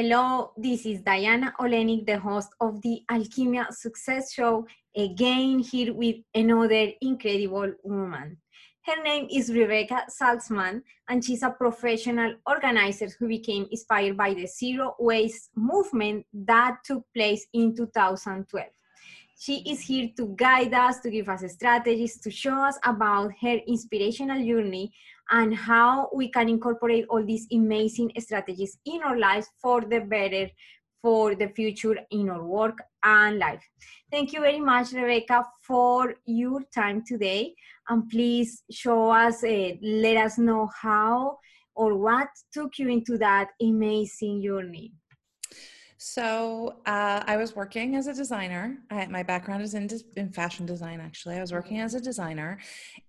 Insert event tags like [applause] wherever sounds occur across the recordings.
Hello, this is Diana Olenik, the host of the Alkimia Success Show, again here with another incredible woman. Her name is Rebekah Saltzman, and she's a professional organizer who became inspired by the zero waste movement that took place in 2012. She is here to guide us, to give us strategies, to show us about her inspirational journey and how we can incorporate all these amazing strategies in our lives for the better for the future in our work and life. Thank you very much, Rebekah, for your time today. And please show us, uh, let us know how or what took you into that amazing journey. So uh, I was working as a designer. I, my background is in, in fashion design, actually. I was working as a designer,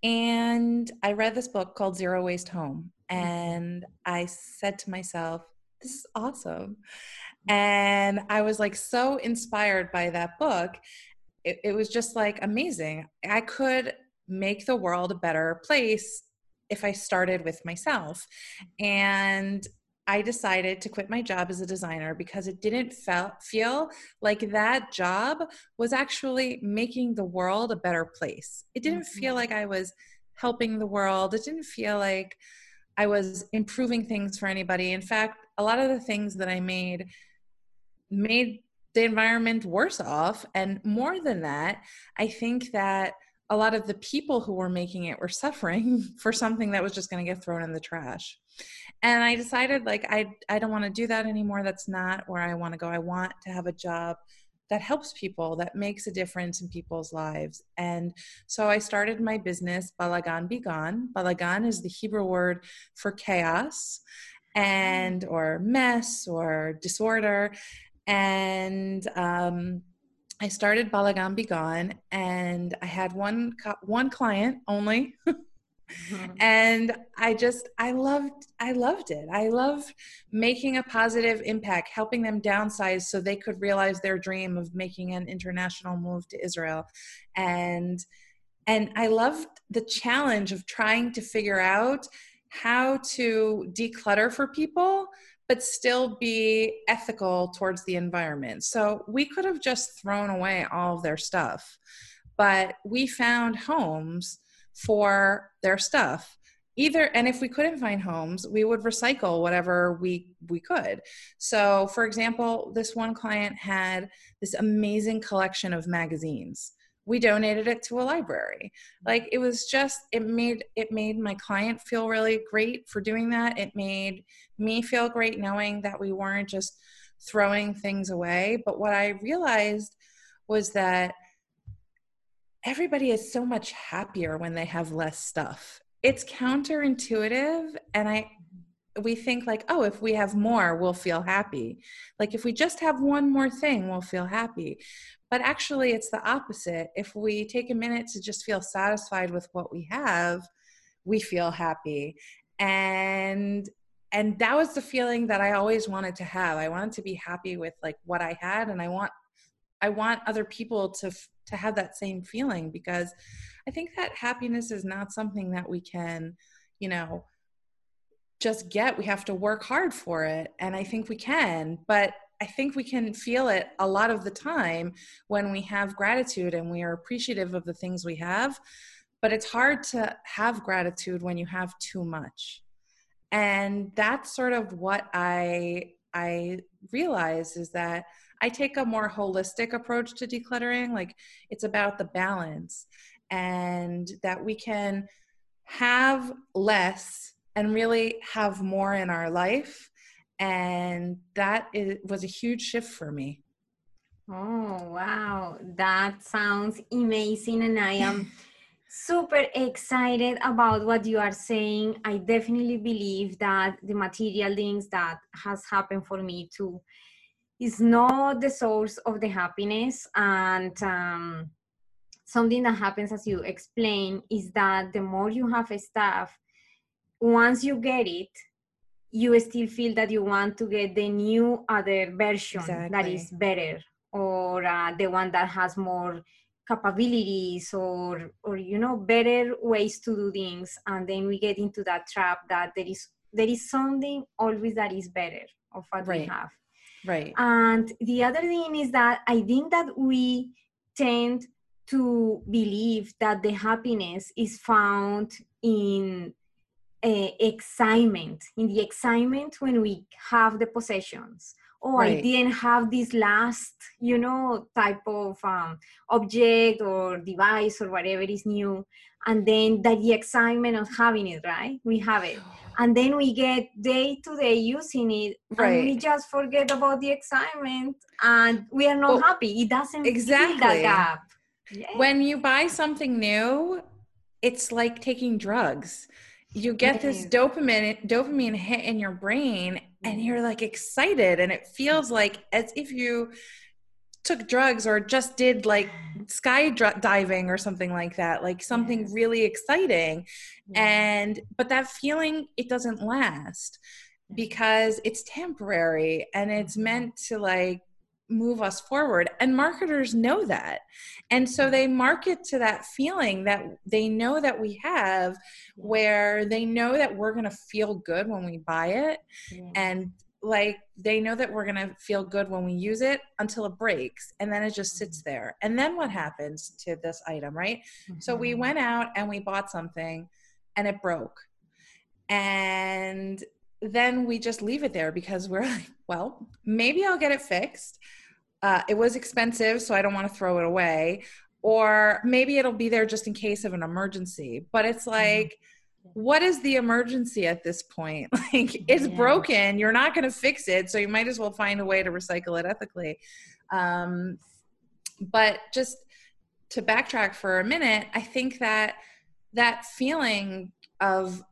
and I read this book called Zero Waste Home, mm-hmm. and I said to myself, "This is awesome," and I was like so inspired by that book. It, it was just like amazing. I could make the world a better place if I started with myself, and I decided to quit my job as a designer because it didn't feel, feel like that job was actually making the world a better place. It didn't mm-hmm. feel like I was helping the world. It didn't feel like I was improving things for anybody. In fact, a lot of the things that I made made the environment worse off. And more than that, I think that a lot of the people who were making it were suffering [laughs] for something that was just going to get thrown in the trash and i decided like i i don't want to do that anymore. That's not where i want to go. I want to have a job that helps people that makes a difference in people's lives. And so i started my business balagan be gone balagan is the hebrew word for chaos and or mess or disorder. And um, I started Balagan Be Gone, and I had one one client only [laughs] Mm-hmm. And I just I loved I loved it. I loved making a positive impact, helping them downsize so they could realize their dream of making an international move to Israel. And and I loved the challenge of trying to figure out how to declutter for people but still be ethical towards the environment. So we could have just thrown away all of their stuff, but we found homes for their stuff. Either and if we couldn't find homes we would recycle whatever we we could. So for example this one client had this amazing collection of magazines. We donated it to a library. Like it was just it made it made my client feel really great for doing that. It made me feel great knowing that we weren't just throwing things away. But what i realized was that everybody is so much happier when they have less stuff. It's counterintuitive and I we think like, oh, if we have more, we'll feel happy. Like if we just have one more thing, we'll feel happy. But actually it's the opposite. If we take a minute to just feel satisfied with what we have, we feel happy. And and that was the feeling that I always wanted to have. I wanted to be happy with like what I had and I want I want other people to to have that same feeling because I think that happiness is not something that we can, you know, just get. We have to work hard for it. And I think we can, but I think we can feel it a lot of the time when we have gratitude and we are appreciative of the things we have. But it's hard to have gratitude when you have too much. And that's sort of what I I realize is that I take a more holistic approach to decluttering. Like it's about the balance and that we can have less and really have more in our life. And that is, was a huge shift for me. Oh, wow. That sounds amazing. And I am [laughs] super excited about what you are saying. I definitely believe that the material things that has happened for me too is not the source of the happiness and um, something that happens as you explain is that the more you have a stuff once you get it you still feel that you want to get the new other version exactly. that is better or uh, the one that has more capabilities or or you know better ways to do things and then we get into that trap that there is there is something always that is better of what right. we have Right. And the other thing is that I think that we tend to believe that the happiness is found in uh, excitement, in the excitement when we have the possessions. Oh, right. I didn't have this last, you know, type of um, object or device or whatever is new. And then that the excitement of having it, right? We have it. And then we get day to day using it. Right. And we just forget about the excitement and we are not well, happy. It doesn't exactly. fill that gap. Yeah. When you buy something new, it's like taking drugs you get this dopamine dopamine hit in your brain and mm-hmm. you're like excited and it feels like as if you took drugs or just did like sky diving or something like that like something yes. really exciting. And but that feeling it doesn't last because it's temporary and it's mm-hmm. meant to like move us forward. And marketers know that. And so they market to that feeling that they know that we have where they know that we're going to feel good when we buy it yeah. and like they know that we're going to feel good when we use it until it breaks and then it just sits mm-hmm. there and then what happens to this item right mm-hmm. so we mm-hmm. went out and we bought something and it broke and then we just leave it there because we're [laughs] like well maybe i'll get it fixed uh, it was expensive, so I don't want to throw it away. Or maybe it'll be there just in case of an emergency. But it's mm-hmm. like, mm-hmm. What is the emergency at this point? [laughs] Like, it's yeah. broken. You're not going to fix it. So you might as well find a way to recycle it ethically. Um, but just to backtrack for a minute, I think that that feeling of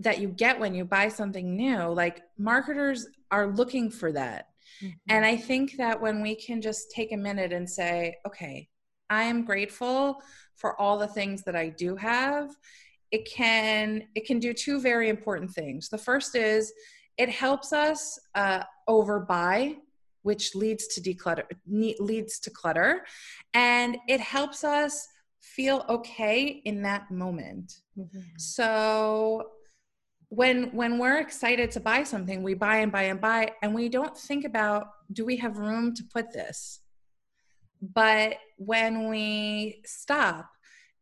that you get when you buy something new, like marketers are looking for that Mm-hmm. And I think that when we can just take a minute and say, okay, I am grateful for all the things that I do have, it can it can do two very important things. The first is it helps us uh, overbuy which leads to declutter leads to clutter and it helps us feel okay in that moment mm-hmm. so when when we're excited to buy something we buy and buy and buy and we don't think about do we have room to put this but when we stop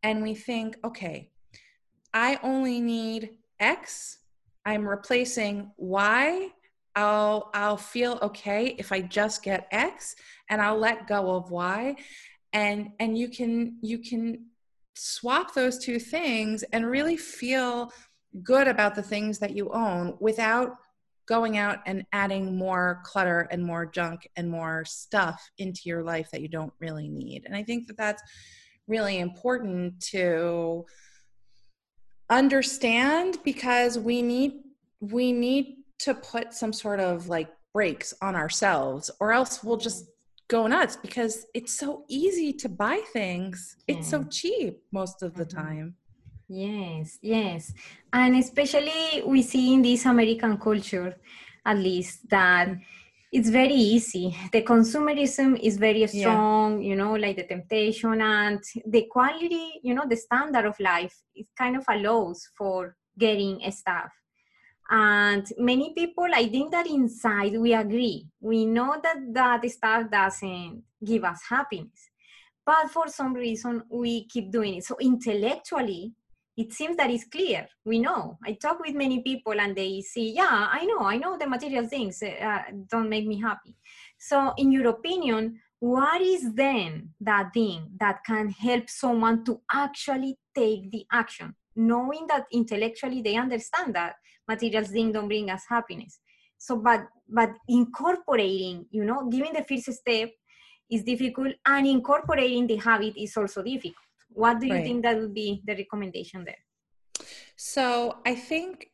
and we think okay i only need x. I'm replacing y. I'll i'll feel okay if i just get x and i'll let go of y. And and you can you can swap those two things and really feel good about the things that you own without going out and adding more clutter and more junk and more stuff into your life that you don't really need. And I think that that's really important to understand because we need we need to put some sort of like brakes on ourselves or else we'll just go nuts because it's so easy to buy things. It's so cheap most of the mm-hmm. time. Yes, yes. And especially we see in this American culture, at least, that it's very easy. The consumerism is very strong, yeah. you know, like the temptation and the quality, you know, the standard of life, it kind of allows for getting a stuff. And many people, I think that inside we agree. We know that that stuff doesn't give us happiness. But for some reason, we keep doing it. So intellectually, it seems that it's clear. We know. I talk with many people and they say, yeah, I know, I know the material things uh, don't make me happy. So, in your opinion, what is then that thing that can help someone to actually take the action, knowing that intellectually they understand that material things don't bring us happiness? So, but but incorporating, you know, giving the first step is difficult, and incorporating the habit is also difficult what do you right. think that would be the recommendation there so i think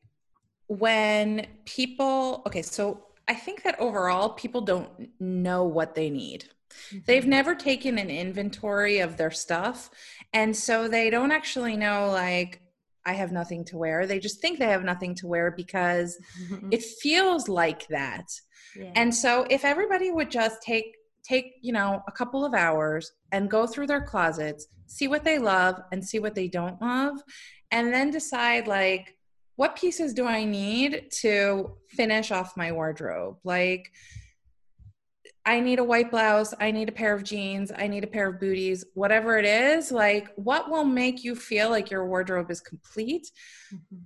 when people okay so i think that overall people don't know what they need mm-hmm. they've never taken an inventory of their stuff and so they don't actually know like I have nothing to wear. They just think they have nothing to wear because mm-hmm. it feels like that. Yeah. And so if everybody would just take take, you know, a couple of hours and go through their closets, see what they love and see what they don't love, and then decide like what pieces do I need to finish off my wardrobe? Like I need a white blouse, I need a pair of jeans, I need a pair of booties, whatever it is, like what will make you feel like your wardrobe is complete? Mm-hmm.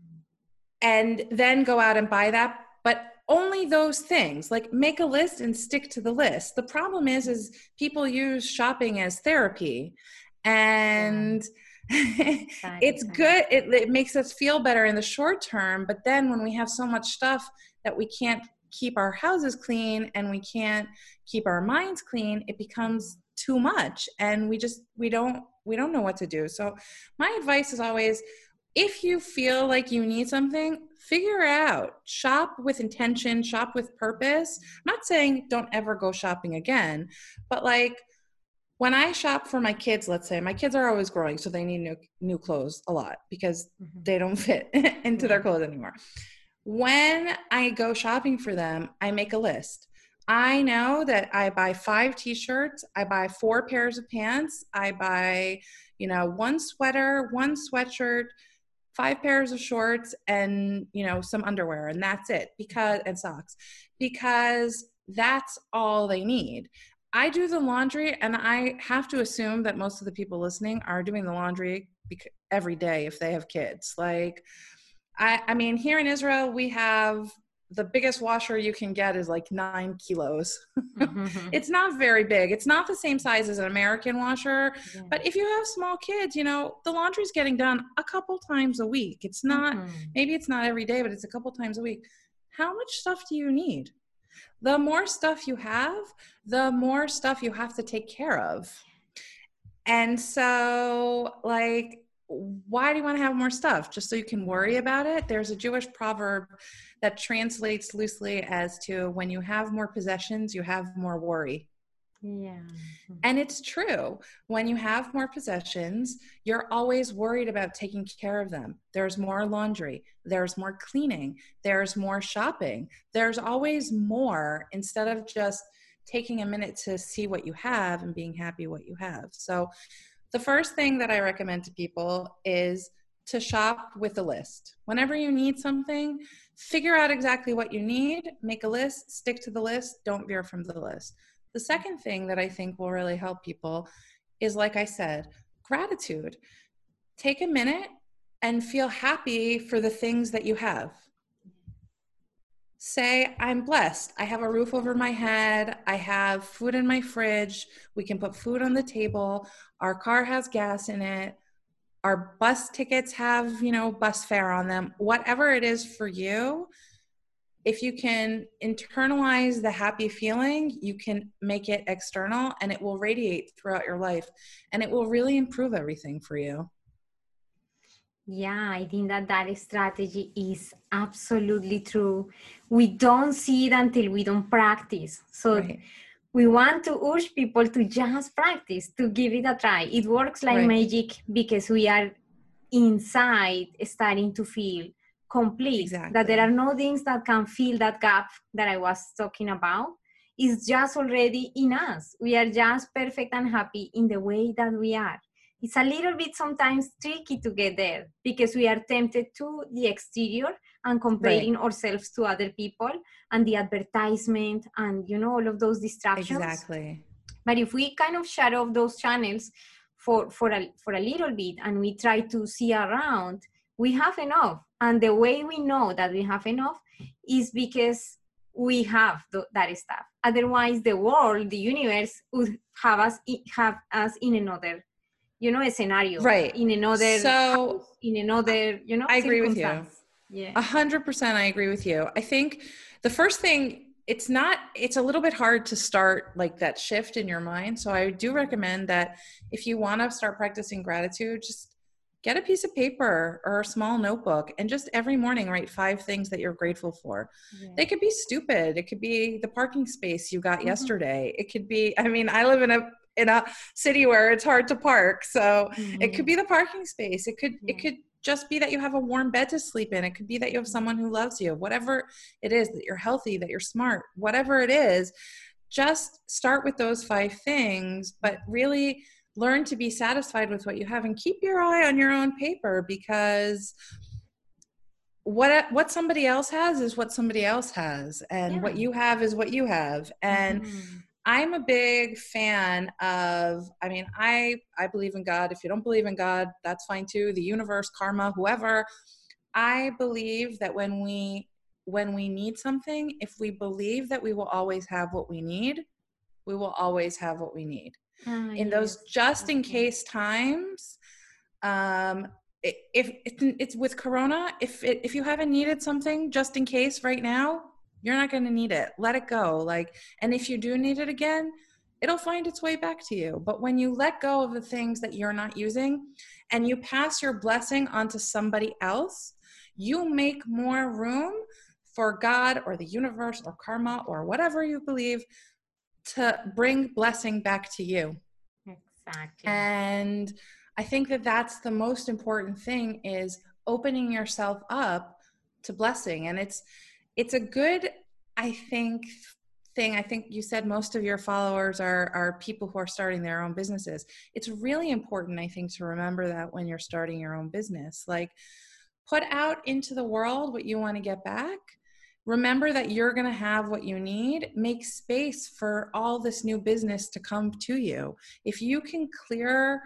And then go out and buy that, but only those things. Like make a list and stick to the list. The problem is is people use shopping as therapy and [laughs] it's good it, it makes us feel better in the short term, but then when we have so much stuff that we can't keep our houses clean and we can't keep our minds clean it becomes too much and we just we don't we don't know what to do so my advice is always if you feel like you need something figure out shop with intention shop with purpose I'm not saying don't ever go shopping again but like when I shop for my kids, let's say my kids are always growing, so they need new new clothes a lot because mm-hmm. they don't [laughs] fit into their clothes anymore when I go shopping for them, I make a list. I know that I buy five t-shirts, I buy four pairs of pants, I buy, you know, one sweater, one sweatshirt, five pairs of shorts and, you know, some underwear and that's it because and socks because that's all they need. I do the laundry and I have to assume that most of the people listening are doing the laundry every day if they have kids. Like I, I mean, here in Israel, we have the biggest washer you can get is like nine kilos. mm-hmm. [laughs] It's not very big. It's not the same size as an American washer. Yeah. But if you have small kids, you know, the laundry's getting done a couple times a week. It's not, mm-hmm. maybe it's not every day, but it's a couple times a week. How much stuff do you need? The more stuff you have, the more stuff you have to take care of. And so, like, why do you want to have more stuff? Just so you can worry about it? There's a Jewish proverb that translates loosely as to when you have more possessions, you have more worry. Yeah. Mm-hmm. And it's true. When you have more possessions, you're always worried about taking care of them. There's more laundry, there's more cleaning, there's more shopping. There's always more instead of just taking a minute to see what you have and being happy what you have. So the first thing that I recommend to people is to shop with a list. Whenever you need something, figure out exactly what you need, make a list, stick to the list, don't veer from the list. The second thing that I think will really help people is, like I said, gratitude. Take a minute and feel happy for the things that you have say i'm blessed. I have a roof over my head. I have food in my fridge. We can put food on the table. Our car has gas in it. Our bus tickets have you know bus fare on them. Whatever it is for you if you can internalize the happy feeling you can make it external and it will radiate throughout your life and it will really improve everything for you yeah, I think that that strategy is absolutely true. We don't see it until we don't practice. So right. we want to urge people to just practice, to give it a try. It works like right. magic because we are inside starting to feel complete. Exactly. That there are no things that can fill that gap that I was talking about. It's just already in us. We are just perfect and happy in the way that we are it's a little bit sometimes tricky to get there because we are tempted to the exterior and comparing right. ourselves to other people and the advertisement and you know all of those distractions. Exactly. But if we kind of shut off those channels for for a for a little bit and we try to see around we have enough. And the way we know that we have enough is because we have th- that stuff. Otherwise the world the universe would have us have us in another you know a scenario right. in another so in another you know i agree with you. yeah. A hundred percent i agree with you. I think the first thing it's not it's a little bit hard to start like that shift in your mind. So i do recommend that if you want to start practicing gratitude just get a piece of paper or a small notebook and just every morning write five things that you're grateful for. Yeah. they could be stupid. It could be the parking space you got mm-hmm. yesterday. It could be i mean i live in a in a city where it's hard to park. So mm-hmm. it could be the parking space. It could yeah. it could just be that you have a warm bed to sleep in. It could be that you have someone who loves you. Whatever it is that you're healthy, that you're smart, whatever it is, just start with those five things, but really learn to be satisfied with what you have and keep your eye on your own paper because what what somebody else has is what somebody else has and yeah. what you have is what you have and mm-hmm I'm a big fan of, I mean, I, I believe in God. If you don't believe in God, that's fine too. The universe, karma, whoever. I believe that when we when we need something, if we believe that we will always have what we need, we will always have what we need. Uh, in yes. those just in case times, um, if it's with Corona, if it, if you haven't needed something just in case right now, you're not going to need it. Let it go. Like, and if you do need it again, it'll find its way back to you. But when you let go of the things that you're not using and you pass your blessing onto somebody else, you make more room for God or the universe or karma or whatever you believe to bring blessing back to you. Exactly. And I think that that's the most important thing is opening yourself up to blessing and it's it's a good I think thing. I think you said most of your followers are are people who are starting their own businesses. It's really important I think to remember that when you're starting your own business. Like put out into the world what you want to get back. Remember that you're going to have what you need. Make space for all this new business to come to you. If you can clear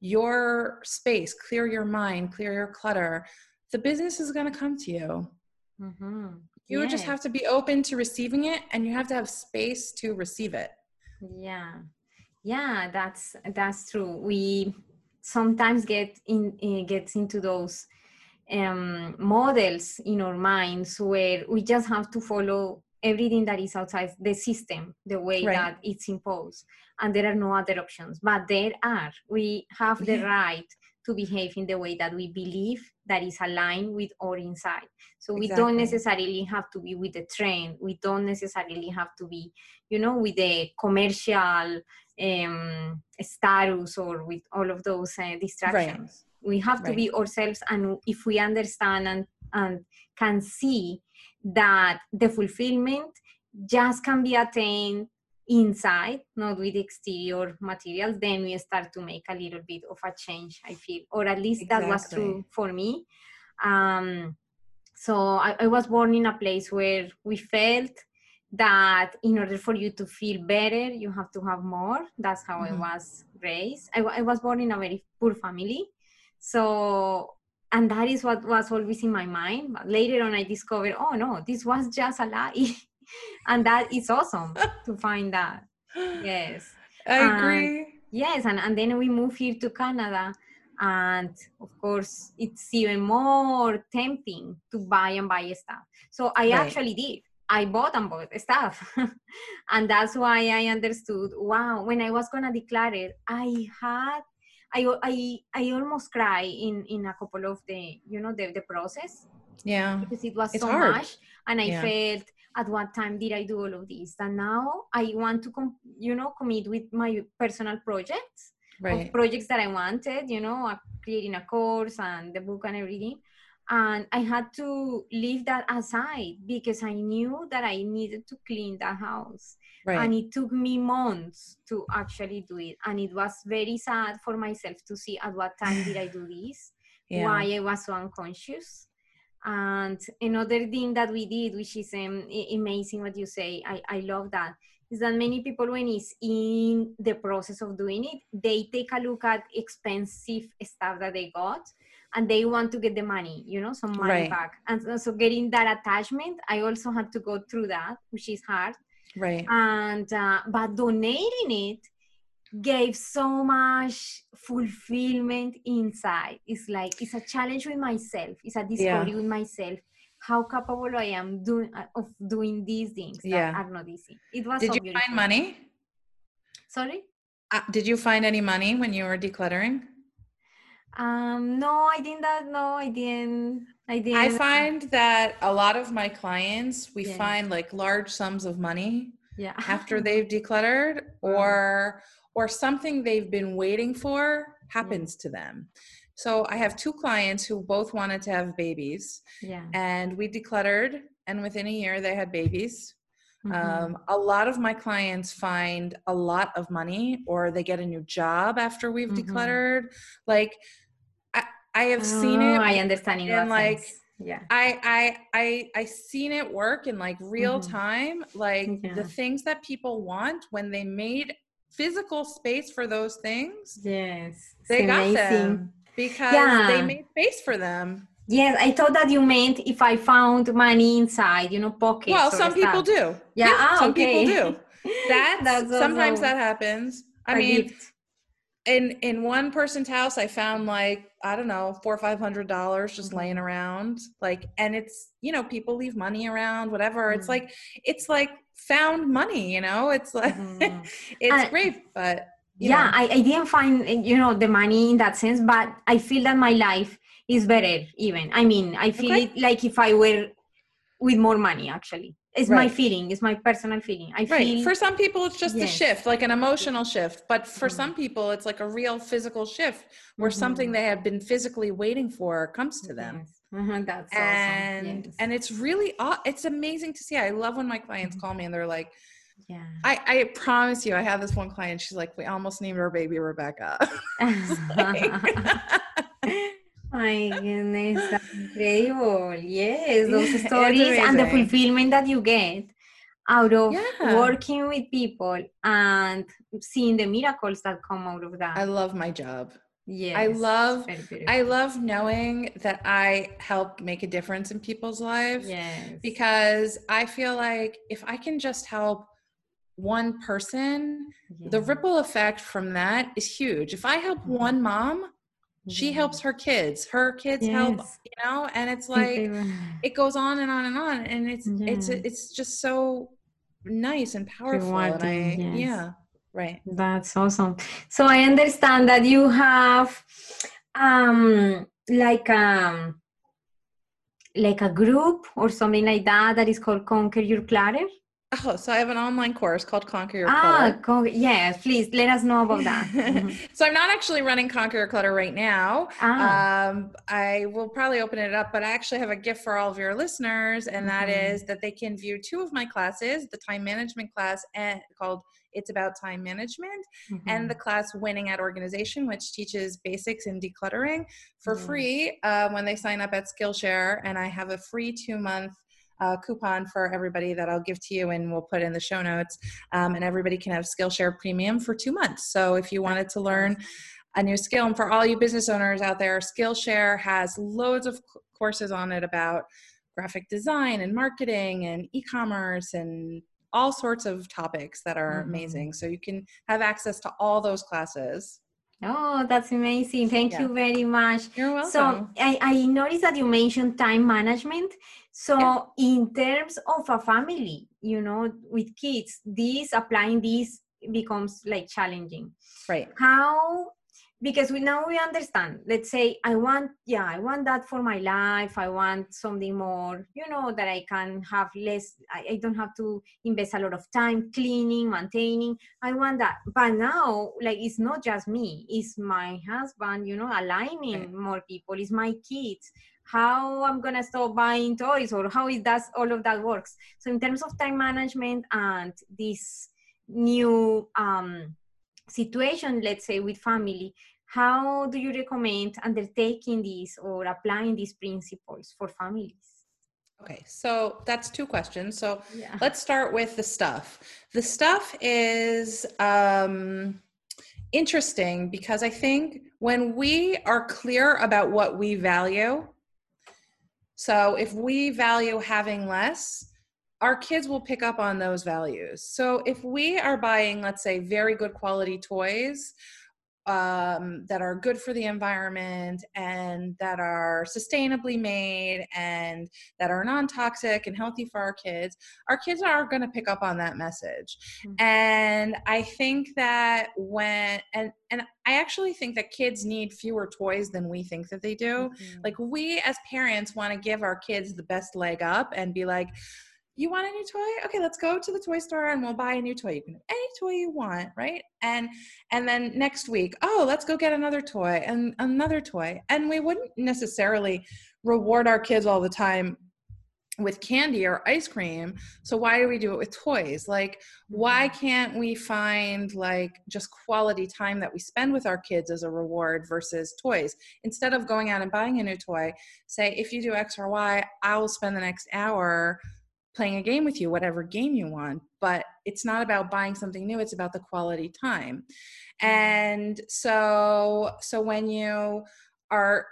your space clear your mind clear your clutter the business is going to come to you mm-hmm. you just have to be open to receiving it and you have to have space to receive it. Yeah. Yeah that's that's true. We sometimes get in uh, gets into those um, models in our minds where we just have to follow everything that is outside the system the way right. that it's imposed and there are no other options. But there are. We have the right to behave in the way that we believe that is aligned with our inside so we exactly. don't necessarily have to be with the trend we don't necessarily have to be you know with the commercial um, status or with all of those uh, distractions right we have right. to be ourselves and if we understand and, and can see that the fulfillment just can be attained inside not with exterior materials then we start to make a little bit of a change i feel or at least exactly. that was true for me um, so I, I was born in a place where we felt that in order for you to feel better you have to have more that's how mm-hmm. i was raised I, I was born in a very poor family so, and that is what was always in my mind. But later on, I discovered, oh no, this was just a lie. [laughs] and that is awesome to find that. Yes. [gasps] I agree. yes. And, and then we move here to Canada. And of course, it's even more tempting to buy and buy stuff. So I right. actually did. I bought and bought stuff. [laughs] and that's why I understood wow, when I was going to declare it, I had I, I, I almost cry in, in a couple of the, you know, the, the process. Yeah. Because it was it's so hard. much. And I yeah. felt, at what time did I do all of this? And now I want to, com- you know, commit with my personal projects. Right. projects that I wanted, you know, creating a course and the book and everything. And I had to leave that aside because I knew that I needed to clean the house Right. And it took me months to actually do it. And it was very sad for myself to see at what time did I do this, [sighs] yeah. why I was so unconscious. And another thing that we did, which is um, amazing what you say, I, I love that, is that many people, when it's in the process of doing it, they take a look at expensive stuff that they got and they want to get the money, you know, some money right. back. And so getting that attachment, I also had to go through that, which is hard Right. And uh, but donating it gave so much fulfillment inside. It's like it's a challenge with myself. It's a discovery yeah. with myself. How capable I am doing uh, of doing these things that yeah. are not easy. It was. Did so you beautiful. find money? Sorry. Uh, did you find any money when you were decluttering? Um, no, I didn't. That no, I didn't. I didn't. I find that a lot of my clients, we yeah. find like large sums of money. Yeah. After [laughs] they've decluttered, or or something they've been waiting for happens yeah. to them. So I have two clients who both wanted to have babies. Yeah. And we decluttered, and within a year they had babies. Mm-hmm. Um, a lot of my clients find a lot of money or they get a new job after we've mm-hmm. decluttered. Like I have seen it. Oh, I understand. In like sense. yeah I I I I seen it work in like real Mhm. time. Like Yeah. the things that people want when they made physical space for those things, yes they It's got them because yeah. they made space for them. yes i thought that you meant if i found money inside you know pockets well, some people stuff. do. Yeah, [laughs] ah, some okay. people do. [laughs] That's sometimes that happens. I mean, gift. In in one person's house i found like i don't know four or five hundred dollars just Mhm. laying around like and it's you know people leave money around whatever it's Mhm. like it's like found money you know it's like Mhm. [laughs] it's Uh, great but yeah I, I didn't find uh, you know the money in that sense but i feel that my life is better even i mean i feel Okay. it like if i were with more money actually it's my feeling it's my personal feeling i right feel for some people it's just a shift like an emotional shift but for Mhm. some people it's like a real physical shift where something Mhm. they have been physically waiting for comes to them yes. Mhm, that's and awesome yes. and it's really it's amazing to see i love when my clients Mhm. call me and they're like yeah I, I promise you, I have this one client. She's like, we almost named our baby Rebecca. [laughs] [laughs] [laughs] My goodness, that's incredible. Yes, those [laughs] stories and the fulfillment that you get out of Yeah. working with people and seeing the miracles that come out of that. I love my job. yes, I love- I love knowing that I help make a difference in people's lives yes. because I feel like if I can just help one person, the ripple effect from that is huge. If I help Mhm. one mom, she helps her kids. Her kids help, you know, and it's like it goes on and on and on and it's it's Yeah. it's just so nice and powerful and I yes. yeah right That's awesome. So I understand that you have um like um like a group or something like that that is called Conquer Your Clutter. Oh so I have an online course called Conquer Your Clutter. Ah, Clutter con- yes, please let us know about that. [laughs] Mhm. so I'm not actually running Conquer Your Clutter right now Ah, um, I will probably open it up, but I actually have a gift for all of your listeners, and that Mhm. is that they can view two of my classes: the time management class and called "It's About Time Management," and mhm. the class Winning at Organization, which teaches basics in decluttering for free uh, when they sign up at Skillshare. And I have a free two month uh, coupon for everybody that I'll give to you and we'll put in the show notes. Um, and everybody can have Skillshare Premium for two months. So if you wanted to learn a new skill, and for all you business owners out there, Skillshare has loads of courses on it about graphic design and marketing and e-commerce and all sorts of topics that are Mhm. amazing. So you can have access to all those classes. Oh, that's amazing. Thank Yeah. you very much. You're welcome. So I, I noticed that you mentioned time management. So Yeah. in terms of a family, you know, with kids, this applying this becomes like challenging. right. How because we now we understand. Let's say I want, yeah, I want that for my life. I want something more, you know, that I can have less. I, I don't have to invest a lot of time cleaning, maintaining. I want that. But now, like, it's not just me. It's my husband. You know, aligning Right. more people. It's my kids. How I'm gonna stop buying toys, or how it does all of that works. So in terms of time management and this new um, situation, let's say with family, how do you recommend undertaking these or applying these principles for families? Okay. So that's two questions. So Yeah. let's start with the stuff. The stuff is um, interesting because I think when we are clear about what we value, so if we value having less, our kids will pick up on those values. So if we are buying, let's say, very good quality toys um, that are good for the environment and that are sustainably made and that are non toxic and healthy for our kids, our kids are going to pick up on that message. Mhm. And I think that when, and, and I actually think that kids need fewer toys than we think that they do Mhm. like we as parents want to give our kids the best leg up and be like you want a new toy? Okay let's go to the toy store and we'll buy a new toy. You can have any toy you want right? And and then next week oh let's go get another toy and another toy. And we wouldn't necessarily reward our kids all the time with candy or ice cream. So why do we do it with toys? Like why Mm-hmm. can't we find like just quality time that we spend with our kids as a reward versus toys? Instead of going out and buying a new toy say if you do x or y i will spend the next hour playing a game with you whatever game you want but it's not about buying something new it's about the quality time mm-hmm. and so so when you are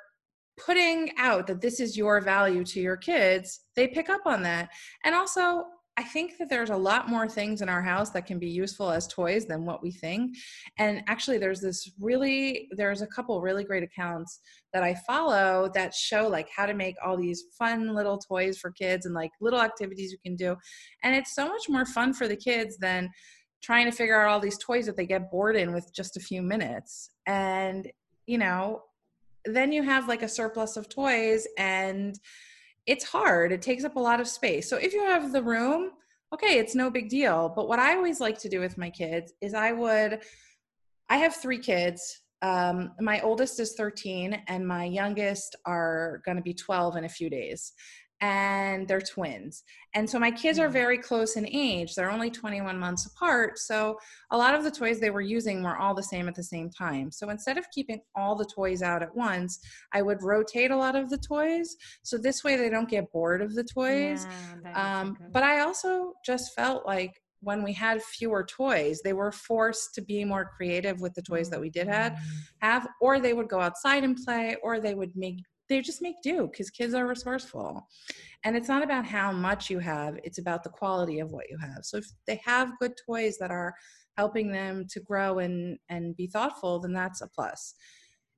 putting out that this is your value to your kids, they pick up on that. And also, I think that there's a lot more things in our house that can be useful as toys than what we think. And actually, there's this really, there's a couple really great accounts that I follow that show like how to make all these fun little toys for kids and like little activities you can do. And it's so much more fun for the kids than trying to figure out all these toys that they get bored in with just a few minutes. And, you know, then you have like a surplus of toys and it's hard. It takes up a lot of space. So if you have the room, okay, it's no big deal. But what I always like to do with my kids is I would, I have three kids. Um, my oldest is 13 and my youngest are going to be 12 in a few days and they're twins. And so my kids are very close in age. They're only 21 months apart. So a lot of the toys they were using were all the same at the same time. So instead of keeping all the toys out at once, I would rotate a lot of the toys. So this way they don't get bored of the toys. Um, but I also just felt like when we had fewer toys, they were forced to be more creative with the toys that we did had have, or they would go outside and play, or they would make they just make do because kids are resourceful. And it's not about how much you have, it's about the quality of what you have. So if they have good toys that are helping them to grow and and be thoughtful, then that's a plus.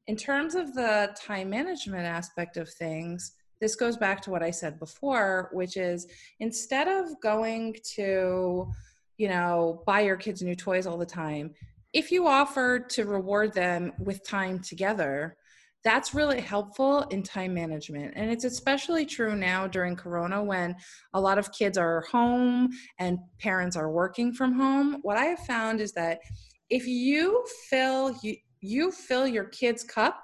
In terms of the time management aspect of things, this goes back to what I said before, which is instead of going to, you know, buy your kids new toys all the time, if you offer to reward them with time together, that's really helpful in time management. And it's especially true now during Corona when a lot of kids are home and parents are working from home. What I have found is that if you fill you, you fill your kids' cup,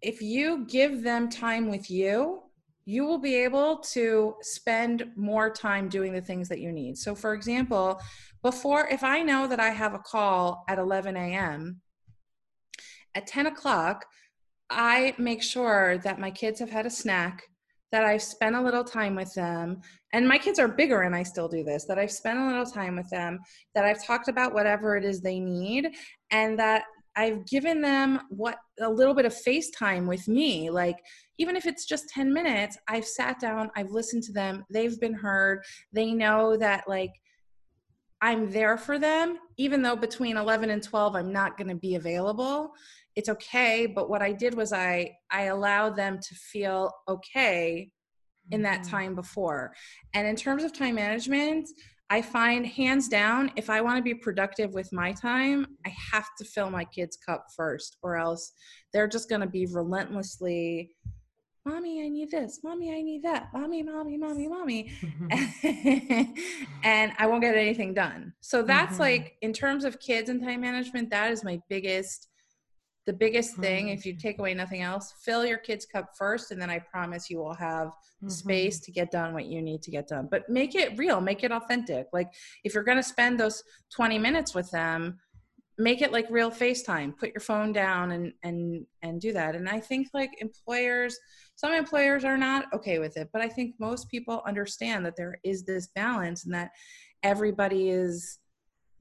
if you give them time with you, you will be able to spend more time doing the things that you need. So, for example, before, if I know that I have a call at 11 a.m., at 10 o'clock, I make sure that my kids have had a snack, that I've spent a little time with them. And my kids are bigger and I still do this, that I've spent a little time with them, that I've talked about whatever it is they need, and that I've given them what a little bit of FaceTime with me. Like, even if it's just 10 minutes, I've sat down, I've listened to them, they've been heard, they know that, like, I'm there for them, even though between 11 and 12, I'm not going to be available. It's okay. But what I did was I, I allowed them to feel okay in that Mhm. time before. And in terms of time management, I find hands down, if I want to be productive with my time, I have to fill my kids' cup first, or else they're just going to be relentlessly, Mommy, I need this. Mommy, I need that. Mommy, mommy, mommy, mommy. [laughs] and I won't get anything done. So that's Mhm. like in terms of kids and time management, that is my biggest the biggest thing if you take away nothing else, fill your kids cup first and then I promise you will have Mhm. space to get done what you need to get done. But make it real, make it authentic. Like if you're going to spend those 20 minutes with them, make it like real FaceTime. Put your phone down and and and do that. And I think like employers, some employers are not okay with it, but I think most people understand that there is this balance and that everybody is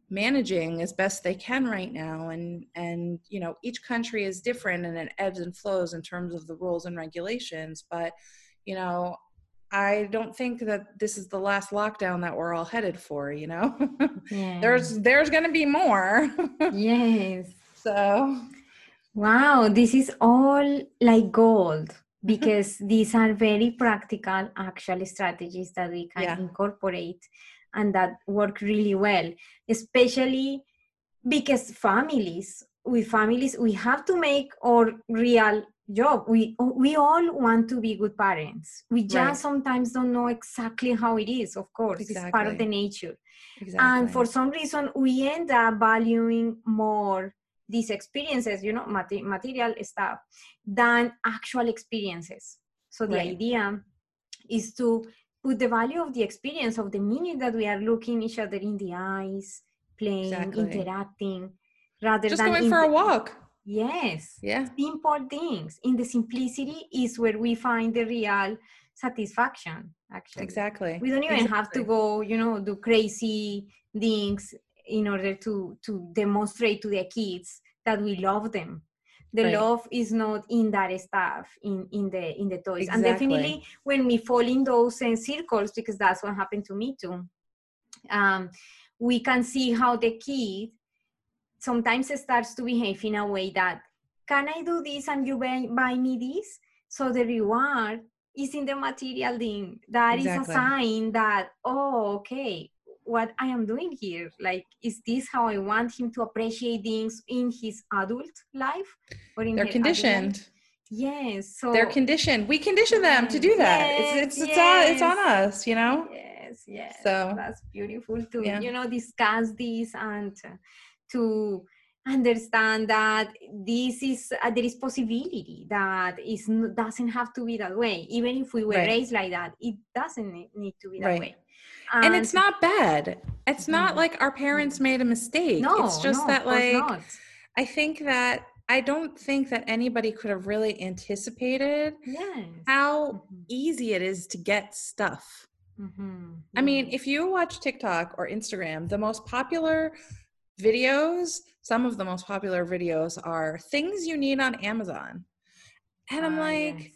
managing as best they can right now and and you know each country is different and it ebbs and flows in terms of the rules and regulations but you know i don't think that this is the last lockdown that we're all headed for you know [laughs] Yeah. there's there's going to be more yes. [laughs] so Wow, this is all like gold because [laughs] these are very practical, actual strategies that we can Yeah. incorporate and that work really well, especially because families, with families, we have to make our real job. We we all want to be good parents. We just Right. sometimes don't know exactly how it is. Of course, it's part of the nature exactly and for some reason we end up valuing more these experiences you know mate- material stuff than actual experiences so the Right. idea is to put the value of the experience of the minute that we are looking each other in the eyes, playing, Exactly. interacting, rather Just than going in for a walk. Yes, Yeah. simple things. In the simplicity is where we find the real satisfaction. Actually, Exactly. we don't even have to go, you know, do crazy things in order to to demonstrate to the kids that we love them. The Right. love is not in that stuff, in in the in the toys, and definitely when we fall in those uh, circles, because that's what happened to me too. Um, we can see how the kid sometimes starts to behave in a way that can I do this and you buy, buy me this? So the reward is in the material thing. That is Exactly. a sign that, oh, okay, what I am doing here, like, is this how I want him to appreciate things in his adult life? Or in They're her adult conditioned. Yes. So They're conditioned. We condition them to do that. it's it's it's on it's on us, you know? Yes, yes. So, that's beautiful to yeah. you know discuss this and to understand that this is uh, there is possibility that is doesn't have to be that way. Even if we were Right. raised like that, it doesn't need to be that Right. way. And it's not bad. It's not like our parents made a mistake. no, it's just no, that like not. I think that I don't think that anybody could have really anticipated yes. how Mhm, easy it is to get stuff. mhm, I mean, if you watch TikTok or Instagram, the most popular videos, some of the most popular videos are things you need on Amazon. And I'm Ah, like, yes.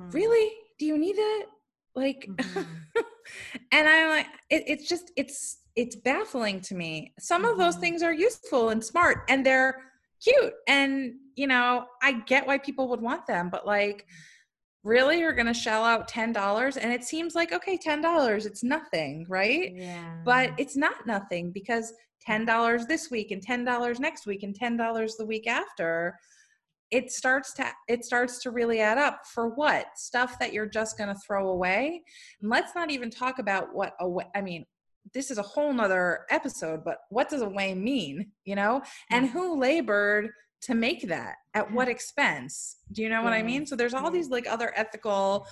Mhm, really? Do you need that? Like, mhm. [laughs] and I'm like, it, it's just, it's, it's baffling to me. Some of those Mhm. things are useful and smart and they're cute. And, you know, I get why people would want them, but like, really, you're going to shell out $10? And it seems like, okay, $10, it's nothing, right? yeah. But it's not nothing because $10 this week and $10 next week and $10 the week after it starts to it starts to really add up. For what? Stuff that you're just going to throw away? And let's not even talk about what away i mean this is a whole nother episode but what does away mean you know? And who labored to make that? At what expense? Do you know what i mean? So there's all these like other ethical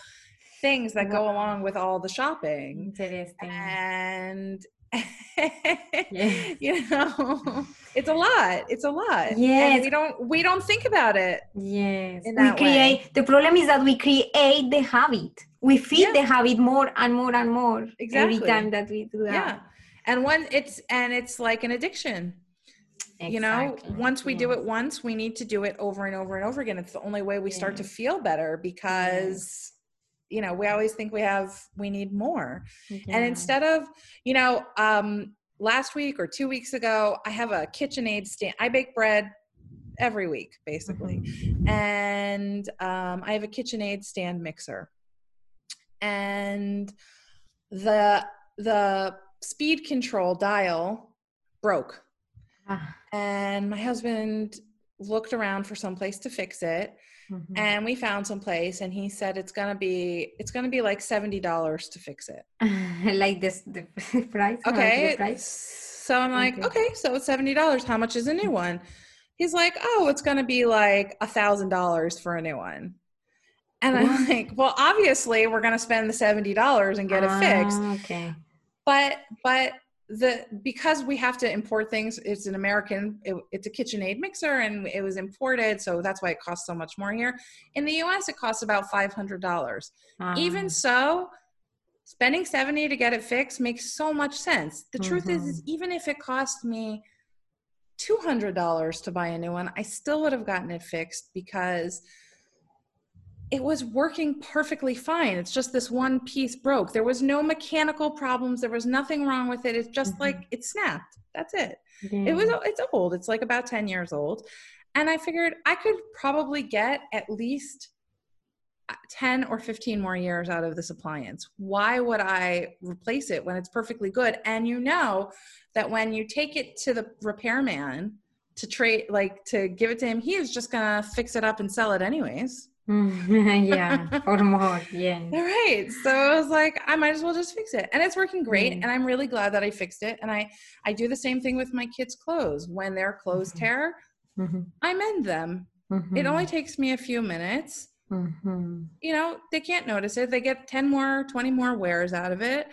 things that go along with all the shopping. And [laughs] Yeah. you know [laughs] it's a lot it's a lot yeah we don't we don't think about it Yes, we create. way. The problem is that we create the habit. We feed Yeah. the habit more and more and more Exactly. every time that we do that. yeah and when it's and it's like an addiction you know once we do it once we need to do it over and over and over again it's the only way we start to feel better because you know we always think we have we need more. And instead of you know um last week or two weeks ago i have a kitchenaid stand i bake bread every week basically. Mm-hmm. and um, i have a kitchenaid stand mixer. And the the speed control dial broke. Ah, and my husband looked around for some place to fix it mhm. and we found some place and he said it's gonna be it's gonna be like $70 to fix it [laughs] like this, the [laughs] price. okay The price? so i'm like Okay. okay so it's $70 how much is a new one he's like oh it's gonna be like a thousand dollars for a new one and i'm like well obviously we're gonna spend the $70 and get it fixed Ah, Okay. but but the because we have to import things it's an american it, it's a kitchenaid mixer and it was imported so that's why it costs so much more here. In the us it costs about $500 even Ah, so spending 70 to get it fixed makes so much sense. The truth is, is Mhm. even if it cost me $200 to buy a new one i still would have gotten it fixed because it was working perfectly fine. It's just this one piece broke. There was no mechanical problems. There was nothing wrong with it. It's just Mhm. like it snapped. That's it. Yeah. it was it's old. It's like about 10 years old. And i figured i could probably get at least uh, 10 or 15 more years out of this appliance. Why would i replace it when it's perfectly good? And you know that when you take it to the repairman to trade like to give it to him he is just gonna fix it up and sell it anyways [laughs] yeah, or more. Yeah. all [laughs] right so i was like i might as well just fix it and it's working great Mm. and i'm really glad that i fixed it and i i do the same thing with my kids clothes when their clothes Mhm. tear Mhm, i mend them it mhm. only takes me a few minutes mm-hmm. you know they can't notice it they get 10 more 20 more wears out of it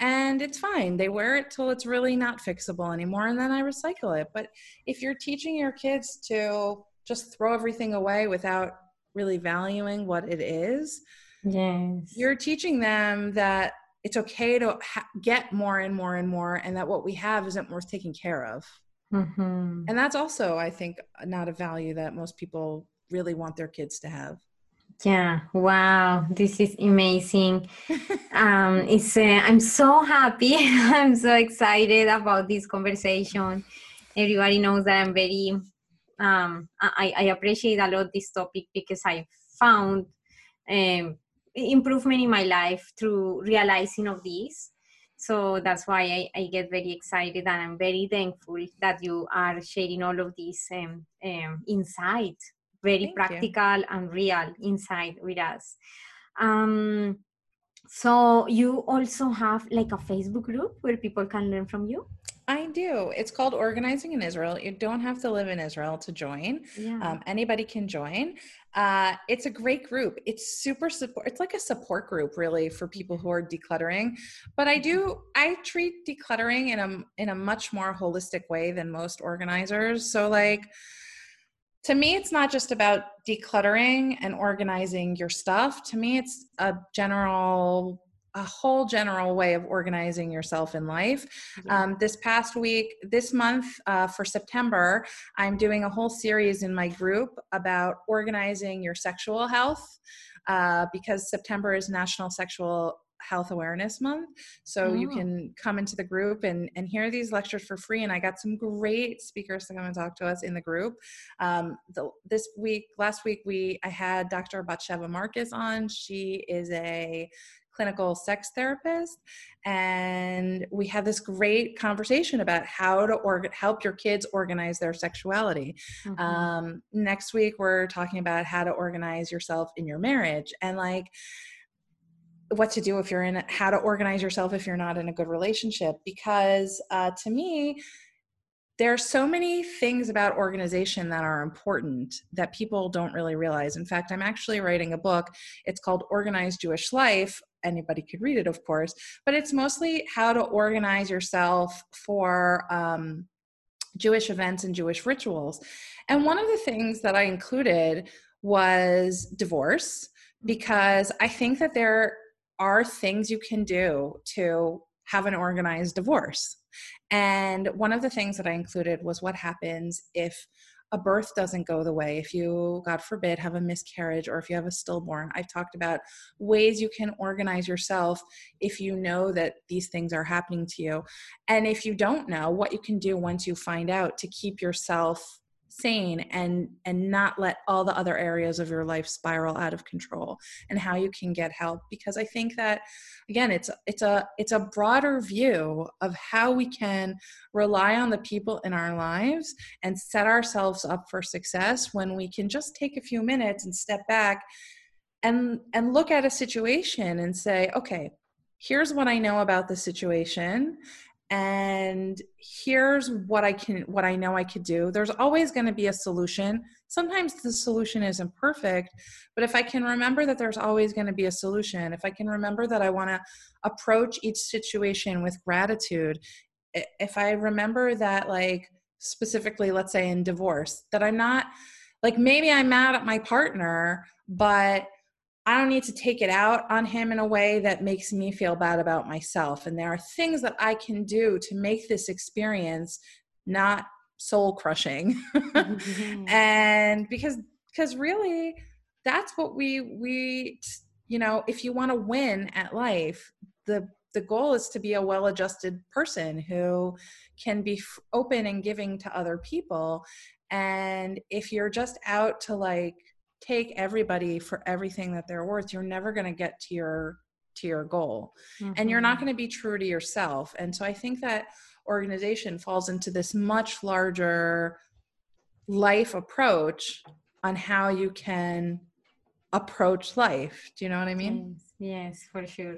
and it's fine they wear it till it's really not fixable anymore and then i recycle it but if you're teaching your kids to just throw everything away without really valuing what it is. Yes. You're teaching them that it's okay to ha- get more and more and more and that what we have isn't worth taking care of. Mm-hmm. and that's also i think not a value that most people really want their kids to have. Yeah. Wow. This is amazing. Um it's uh, i'm so happy. [laughs] I'm so excited about this conversation. Everybody knows that i'm very um i i appreciate a lot this topic because i found um improvement in my life through realizing of this. So that's why I, I, get very excited and i'm very thankful that you are sharing all of these um, um, insight very Thank practical you. and real insight with us. Um, so you also have like a facebook group where people can learn from you I do. It's called Organizing in Israel. You don't have to live in Israel to join. Yeah. Um, anybody can join. Uh, it's a great group. It's super support. It's like a support group, really, for people who are decluttering. But I do. I treat decluttering in a in a much more holistic way than most organizers. So, like, to me, it's not just about decluttering and organizing your stuff. To me, it's a general a whole general way of organizing yourself in life. Um, this past week, this month uh, for September, I'm doing a whole series in my group about organizing your sexual health uh, because September is National Sexual health awareness month so oh. you can come into the group and and hear these lectures for free and i got some great speakers to come and talk to us in the group um, the, this week last week we i had dr batsheva marcus on she is a clinical sex therapist and we had this great conversation about how to org- help your kids organize their sexuality mm-hmm. um, next week we're talking about how to organize yourself in your marriage and like what to do if you're in how to organize yourself if you're not in a good relationship because uh, to me there are so many things about organization that are important that people don't really realize. In fact, I'm actually writing a book. It's called Organized Jewish Life anybody could read it, of course, but it's mostly how to organize yourself for um, Jewish events and Jewish rituals. And one of the things that I included was divorce, because I think that there are things you can do to have an organized divorce. And one of the things that I included was what happens if a birth doesn't go the way, if you, God forbid, have a miscarriage or if you have a stillborn, I've talked about ways you can organize yourself if you know that these things are happening to you. And if you don't know, what you can do once you find out to keep yourself sane and and not let all the other areas of your life spiral out of control and how you can get help. Because i think that again it's it's a it's a broader view of how we can rely on the people in our lives and set ourselves up for success when we can just take a few minutes and step back and and look at a situation and say okay here's what i know about the situation and here's what i can what i know i could do. There's always going to be a solution. Sometimes the solution isn't perfect but if i can remember that there's always going to be a solution if i can remember that i want to approach each situation with gratitude if i remember that like specifically let's say in divorce that i'm not like maybe i'm mad at my partner but I don't need to take it out on him in a way that makes me feel bad about myself. And there are things that I can do to make this experience not soul crushing. mm-hmm. [laughs] And because because really that's what we we you know, if you want to win at life, the the goal is to be a well-adjusted person who can be f- open and giving to other people. And if you're just out to like take everybody for everything that they're worth you're never going to get to your to your goal mm-hmm. and you're not mm-hmm. going to be true to yourself and so i think that organization falls into this much larger life approach on how you can approach life do you know what i mean yes, yes for sure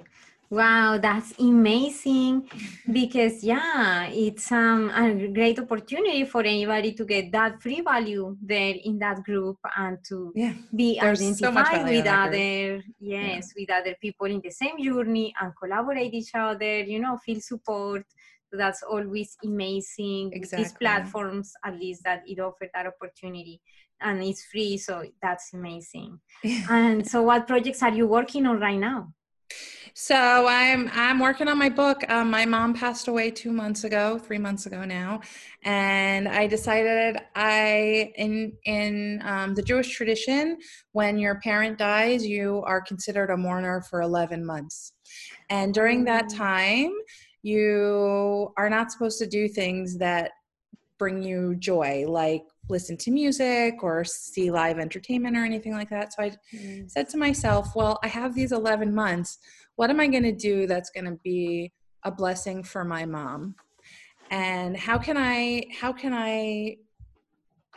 Wow, that's amazing because yeah, it's um, a great opportunity for anybody to get that free value there in that group and to Yeah. be so identified value with other yes, with other people in the same journey and collaborate each other, you know, feel support. So that's always amazing. with These platforms, at least that it offer that opportunity and it's free, so that's amazing. And so what projects are you working on right now? So I'm I'm working on my book. Um, my mom passed away two months ago, three months ago now, and I decided I in in um, the Jewish tradition, when your parent dies, you are considered a mourner for eleven months, and during that Mm. time, you are not supposed to do things that bring you joy, like listen to music or see live entertainment or anything like that. So I said to myself, well, I have these 11 months. What am I going to do that's going to be a blessing for my mom? And how can I, how can I,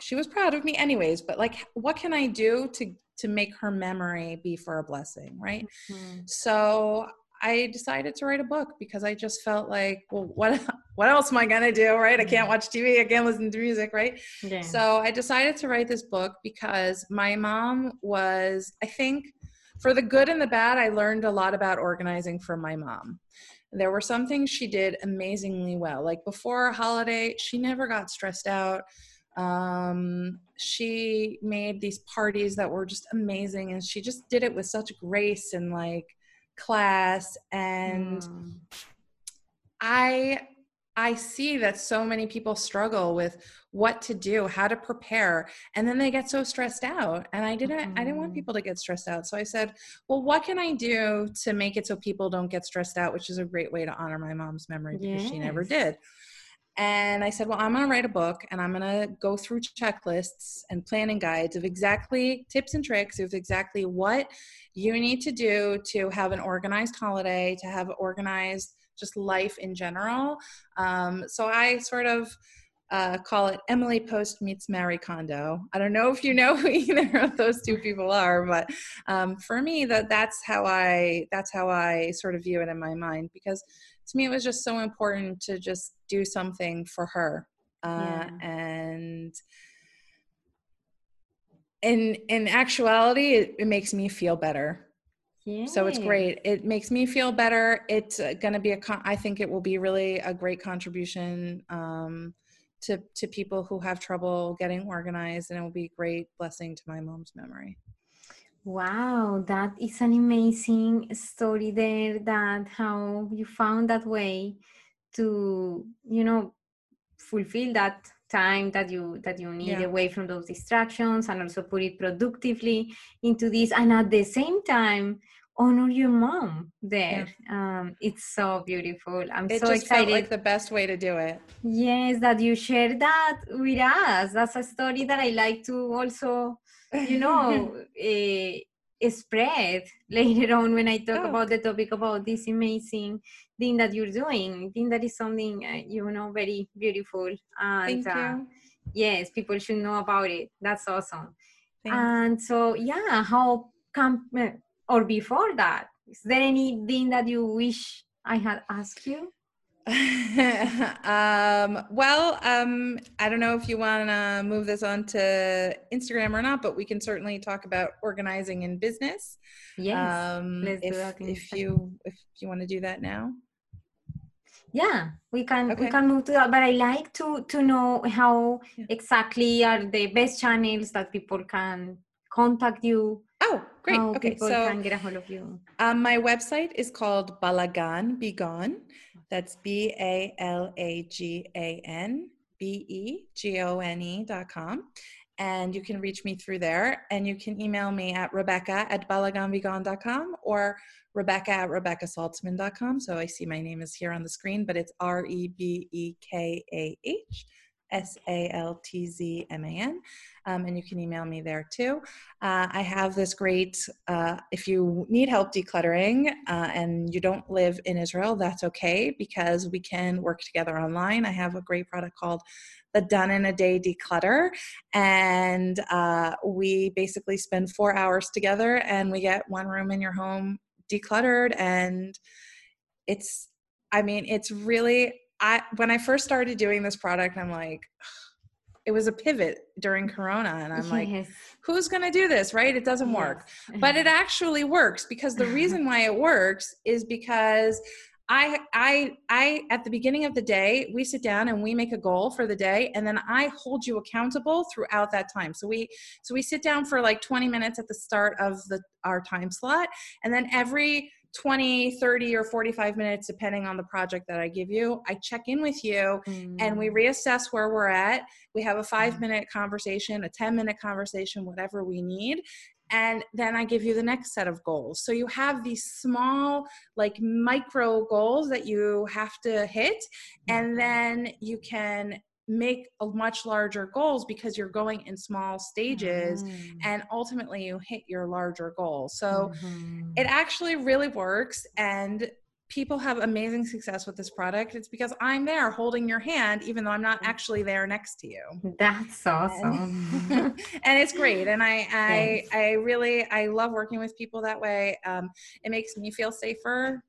she was proud of me anyways, but like, what can I do to, to make her memory be for a blessing? Right. Mm. So I decided to write a book because I just felt like, well, what, [laughs] what else am I going to do? Right. I can't watch TV. I can't listen to music. Right. Yeah. So I decided to write this book because my mom was, I think, for the good and the bad, I learned a lot about organizing from my mom. There were some things she did amazingly well. Like before a holiday, she never got stressed out. Um, she made these parties that were just amazing, and she just did it with such grace and like class. And Mm. I I see that so many people struggle with what to do, how to prepare, and then they get so stressed out. And I didn't I didn't want Mhm. people to get stressed out. So I said, "Well, what can I do to make it so people don't get stressed out?" which is a great way to honor my mom's memory because she never did. And I said, "Well, I'm going to write a book and I'm going to go through checklists and planning guides of exactly tips and tricks of exactly what you need to do to have an organized holiday, to have organized just life in general. Um, so I sort of uh, call it Emily Post meets Marie Kondo. I don't know if you know who [laughs] either of those two people are, but um, for me, that that's how I that's how I sort of view it in my mind because to me it was just so important to just do something for her uh, Yeah. and in in actuality it, it makes me feel better so it's great. It makes me feel better. It's uh, going to be a. Con- I think it will be really a great contribution um, to to people who have trouble getting organized, and it will be a great blessing to my mom's memory. Wow, that is an amazing story there that how you found that way to, you know, fulfill that time that you that you need Yeah. away from those distractions and also put it productively into this and at the same time honor your mom there. Um it's so beautiful. I'm It so just excited. felt like the best way to do it. Yes, that you share that with us. That's a story that I like to also, you know, [laughs] eh, spread [laughs] later on when I talk Oh. about the topic about this amazing thing that you're doing. I think that is something, uh, you know, very beautiful. And Thank uh, you. yes, people should know about it. That's awesome. Thanks. And so, yeah, how come, eh, or before that, is there anything that you wish I had asked you? [laughs] um, well, um, I don't know if you want to move this on to Instagram or not, but we can certainly talk about organizing in business. Yes. um, if, if you if you want to do that now. yeah we can we can move to that but i like to to know how Yeah. exactly are the best channels that people can contact you Oh, great. how Okay, people so can get a hold of you um, my website is called Balagan Be Gone. That's B A L A G A N B E G O N E dot com. And you can reach me through there. And you can email me at Rebekah at balaganbegone.com or Rebekah at RebekahSaltzman.com. So I see my name is here on the screen, but it's R E B E K A H S A L T Z M A N. Um, and you can email me there too. Uh, I have this great, uh, if you need help decluttering uh, and you don't live in Israel, that's okay because we can work together online. I have a great product called the Done in a Day Declutter. And uh, we basically spend four hours together and we get one room in your home decluttered and it's I mean, it's really I when I first started doing this product, I'm like [sighs] it was a pivot during corona and i'm yes. like who's going to do this right it doesn't yes. work but it [laughs] actually works because the [laughs] reason why it works is because I, I, I, at the beginning of the day, we sit down and we make a goal for the day, and then I hold you accountable throughout that time. So we, so we sit down for like 20 minutes at the start of the our time slot, and then every 20, 30, or 45 minutes, depending on the project that I give you, I check in with you mm. and we mm. reassess where we're at. We have a five mm. minute conversation, a 10 minute conversation, whatever we need and then I give you the next set of goals. So you have these small, like micro goals that you have to hit, and mm-hmm. then you can make a much larger goals because you're going in small stages mm. and ultimately you hit your larger goal. So mm-hmm. it actually really works and people have amazing success with this product. It's because i'm there holding your hand even though i'm not actually there next to you. That's awesome. And, [laughs] [laughs] and it's great. And i i i really i love working with people that way. Um, it makes me feel safer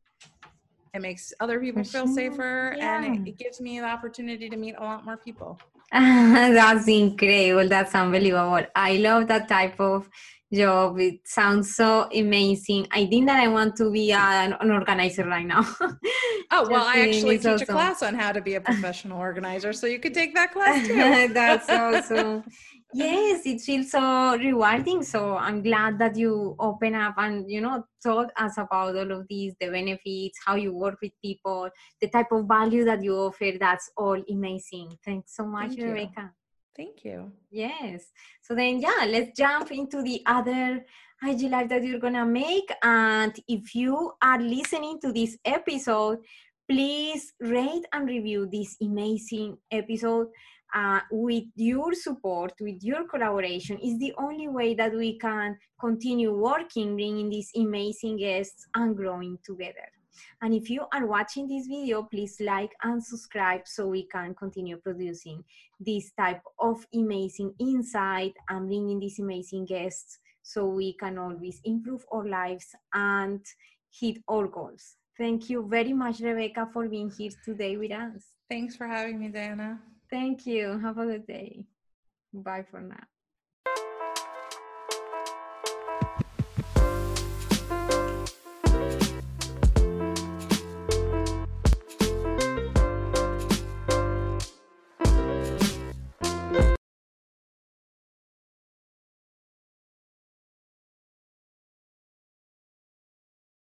it makes other people feel safer yeah. and it, it gives me the opportunity to meet a lot more people [laughs] that's incredible that's unbelievable i love that type of job. It sounds so amazing. I think that I want to be an, an organizer right now. [laughs] oh, well, I actually teach awesome. a class on how to be a [laughs] professional organizer, so you could take that class too. That's awesome. Yes, it feels so rewarding. So I'm glad that you open up and, you know, told us about all of these, the benefits, how you work with people, the type of value that you offer. That's all amazing. Thanks so much, Thank Rebekah. Thank you. Yes. So then, yeah, let's jump into the other IG live that you're gonna make. And if you are listening to this episode, please rate and review this amazing episode. Uh, with your support, with your collaboration, is the only way that we can continue working, bringing these amazing guests and growing together. And if you are watching this video, please like and subscribe so we can continue producing this type of amazing insight and bringing these amazing guests so we can always improve our lives and hit our goals. Thank you very much, Rebekah, for being here today with us. Thanks for having me, Diana. Thank you. Have a good day. Bye for now.